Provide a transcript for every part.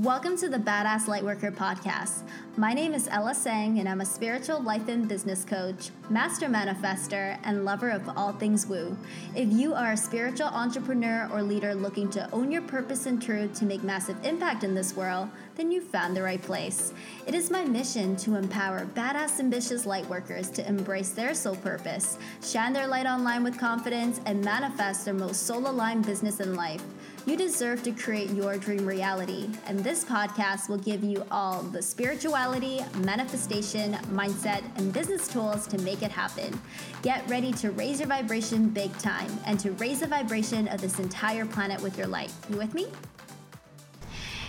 Welcome to the Badass Lightworker podcast. My name is Ella Sang, and I'm a spiritual life and business coach, master manifester, and lover of all things woo. If you are a spiritual entrepreneur or leader looking to own your purpose and truth to make massive impact in this world, then you found the right place. It is my mission to empower badass, ambitious lightworkers to embrace their soul purpose, shine their light online with confidence, and manifest their most soul aligned business in life. You deserve to create your dream reality, and this podcast will give you all the spirituality, manifestation, mindset, and business tools to make it happen. Get ready to raise your vibration big time and to raise the vibration of this entire planet with your light. You with me?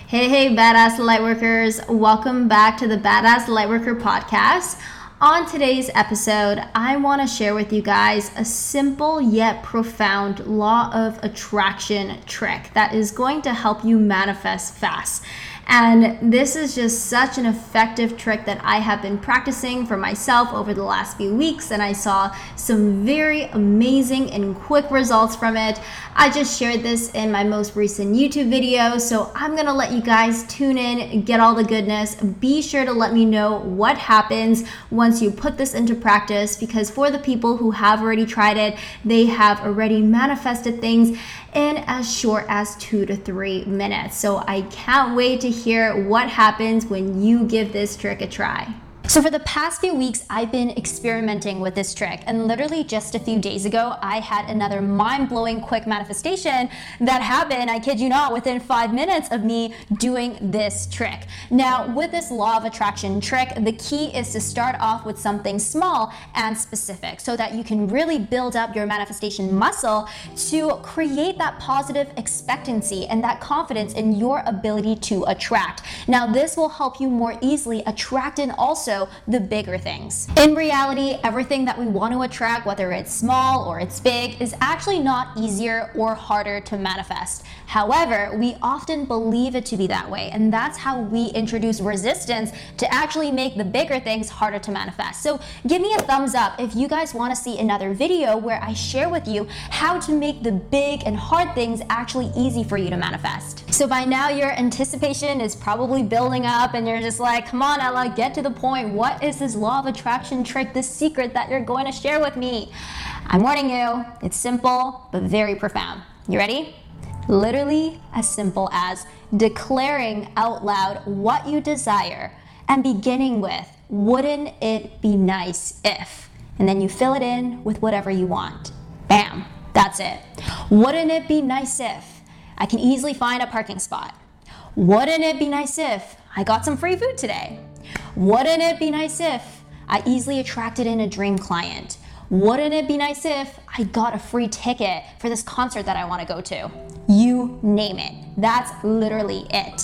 Hey, hey, badass lightworkers. Welcome back to the Badass Lightworker podcast. On today's episode, I want to share with you guys a simple yet profound law of attraction trick that is going to help you manifest fast. And this is just such an effective trick that I have been practicing for myself over the last few weeks, and I saw some very amazing and quick results from it. I just shared this in my most recent YouTube video, so I'm gonna let you guys tune in, get all the goodness. Be sure to let me know what happens once you put this into practice because for the people who have already tried it, they have already manifested things in as short as two to three minutes. So I can't wait to hear what happens when you give this trick a try. So for the past few weeks, I've been experimenting with this trick. And literally just a few days ago, I had another mind-blowing quick manifestation that happened, I kid you not, within five minutes of me doing this trick. Now, with this law of attraction trick, the key is to start off with something small and specific so that you can really build up your manifestation muscle to create that positive expectancy and that confidence in your ability to attract. Now, this will help you more easily attract and also the bigger things. In reality, everything that we want to attract, whether it's small or it's big, is actually not easier or harder to manifest. However, we often believe it to be that way, and that's how we introduce resistance to actually make the bigger things harder to manifest. So give me a thumbs up if you guys want to see another video where I share with you how to make the big and hard things actually easy for you to manifest. So by now, your anticipation is probably building up, and you're just like, come on, Ella, get to the point what is this law of attraction trick, this secret that you're going to share with me? I'm warning you, it's simple but very profound. You ready? Literally as simple as declaring out loud what you desire and beginning with, wouldn't it be nice if? And then you fill it in with whatever you want. Bam, that's it. Wouldn't it be nice if? I can easily find a parking spot. Wouldn't it be nice if I got some free food today? Wouldn't it be nice if I easily attracted in a dream client? Wouldn't it be nice if I got a free ticket for this concert that I want to go to? You name it. That's literally it.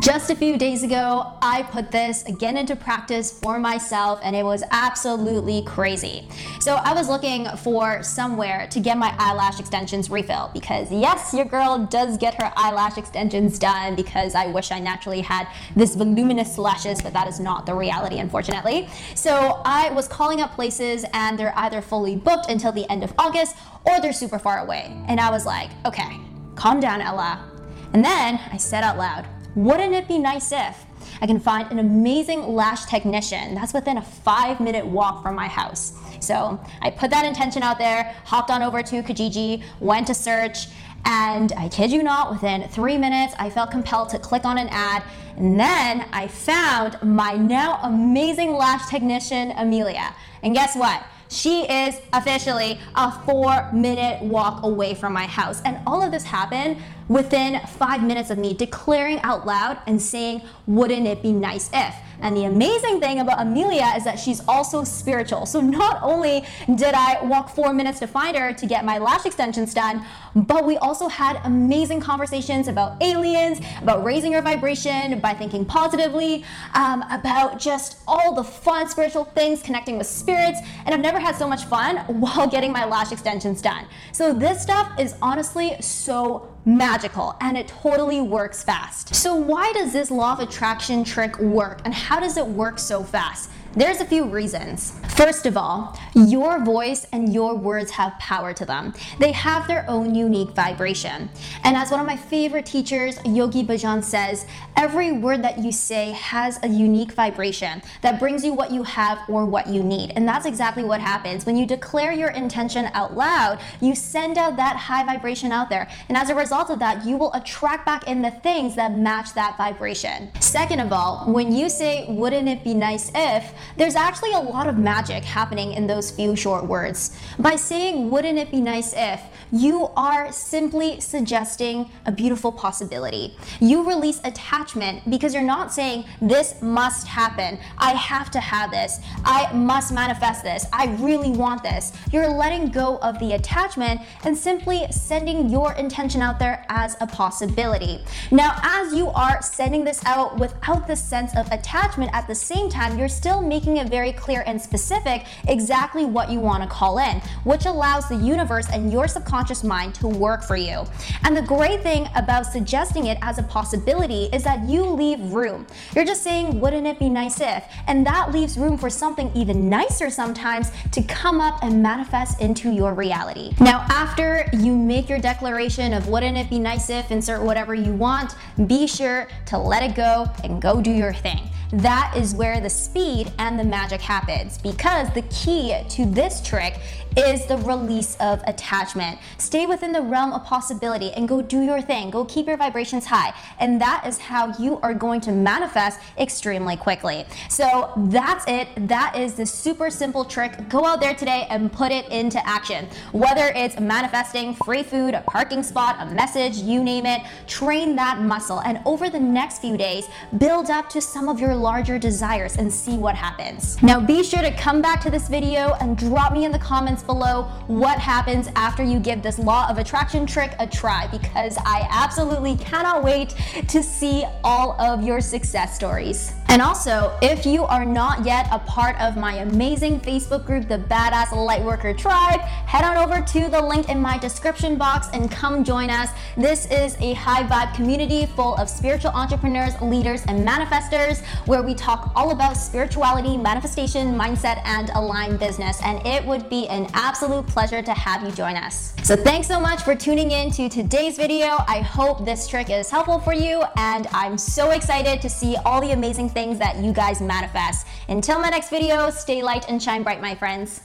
Just a few days ago, I put this again into practice for myself and it was absolutely crazy. So I was looking for somewhere to get my eyelash extensions refilled because yes, your girl does get her eyelash extensions done because I wish I naturally had this voluminous lashes, but that is not the reality, unfortunately. So I was calling up places and they're either fully booked until the end of August or they're super far away. And I was like, okay, calm down, Ella. And then I said out loud, wouldn't it be nice if I can find an amazing lash technician that's within a five minute walk from my house? So I put that intention out there, hopped on over to Kijiji, went to search, and I kid you not, within three minutes, I felt compelled to click on an ad. And then I found my now amazing lash technician, Amelia. And guess what? She is officially a four minute walk away from my house. And all of this happened within five minutes of me declaring out loud and saying, Wouldn't it be nice if? And the amazing thing about Amelia is that she's also spiritual. So not only did I walk four minutes to find her to get my lash extensions done, but we also had amazing conversations about aliens, about raising your vibration by thinking positively, um, about just all the fun spiritual things, connecting with spirits. And I've never had so much fun while getting my lash extensions done. So this stuff is honestly so magical and it totally works fast. So why does this law of attraction trick work and how does it work so fast? There's a few reasons. First of all, your voice and your words have power to them. They have their own unique vibration. And as one of my favorite teachers, Yogi Bhajan says, every word that you say has a unique vibration that brings you what you have or what you need. And that's exactly what happens. When you declare your intention out loud, you send out that high vibration out there. And as a result of that, you will attract back in the things that match that vibration. Second of all, when you say, wouldn't it be nice if, there's actually a lot of magic happening in those few short words. By saying, wouldn't it be nice if, you are simply suggesting a beautiful possibility. You release attachment because you're not saying, this must happen. I have to have this. I must manifest this. I really want this. You're letting go of the attachment and simply sending your intention out there as a possibility. Now, as you are sending this out without the sense of attachment at the same time, you're still making it very clear and specific exactly what you want to call in, which allows the universe and your subconscious mind to work for you. And the great thing about suggesting it as a possibility is that you leave room. You're just saying, wouldn't it be nice if? And that leaves room for something even nicer sometimes to come up and manifest into your reality. Now, after you make your declaration of wouldn't it be nice if, insert whatever you want, be sure to let it go and go do your thing. That is where the speed and the magic happens because the key to this trick is the release of attachment. Stay within the realm of possibility and go do your thing. Go keep your vibrations high. And that is how you are going to manifest extremely quickly. So that's it. That is the super simple trick. Go out there today and put it into action. Whether it's manifesting free food, a parking spot, a message, you name it, train that muscle. And over the next few days, build up to some of your larger desires and see what happens. Now be sure to come back to this video and drop me in the comments below what happens after you give this law of attraction trick a try because I absolutely cannot wait to see all of your success stories. And also, if you are not yet a part of my amazing Facebook group, the Badass Lightworker Tribe, head on over to the link in my description box and come join us. This is a high vibe community full of spiritual entrepreneurs, leaders, and manifestors where we talk all about spirituality, manifestation, mindset, and aligned business. And it would be an absolute pleasure to have you join us. So thanks so much for tuning in to today's video. I hope this trick is helpful for you, and I'm so excited to see all the amazing things that you guys manifest. Until my next video, stay light and shine bright, my friends.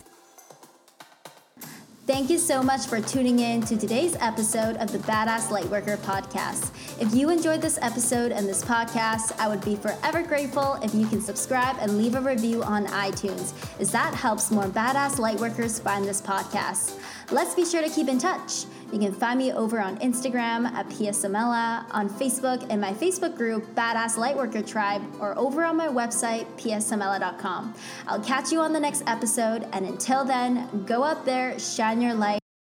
Thank you so much for tuning in to today's episode of the Badass Lightworker podcast. If you enjoyed this episode and this podcast, I would be forever grateful if you can subscribe and leave a review on iTunes, as that helps more badass lightworkers find this podcast. Let's be sure to keep in touch. You can find me over on Instagram at Pia Samela, on Facebook in my Facebook group, Badass Lightworker Tribe, or over on my website, piasamela.com. I'll catch you on the next episode, and until then, go out there, shine your light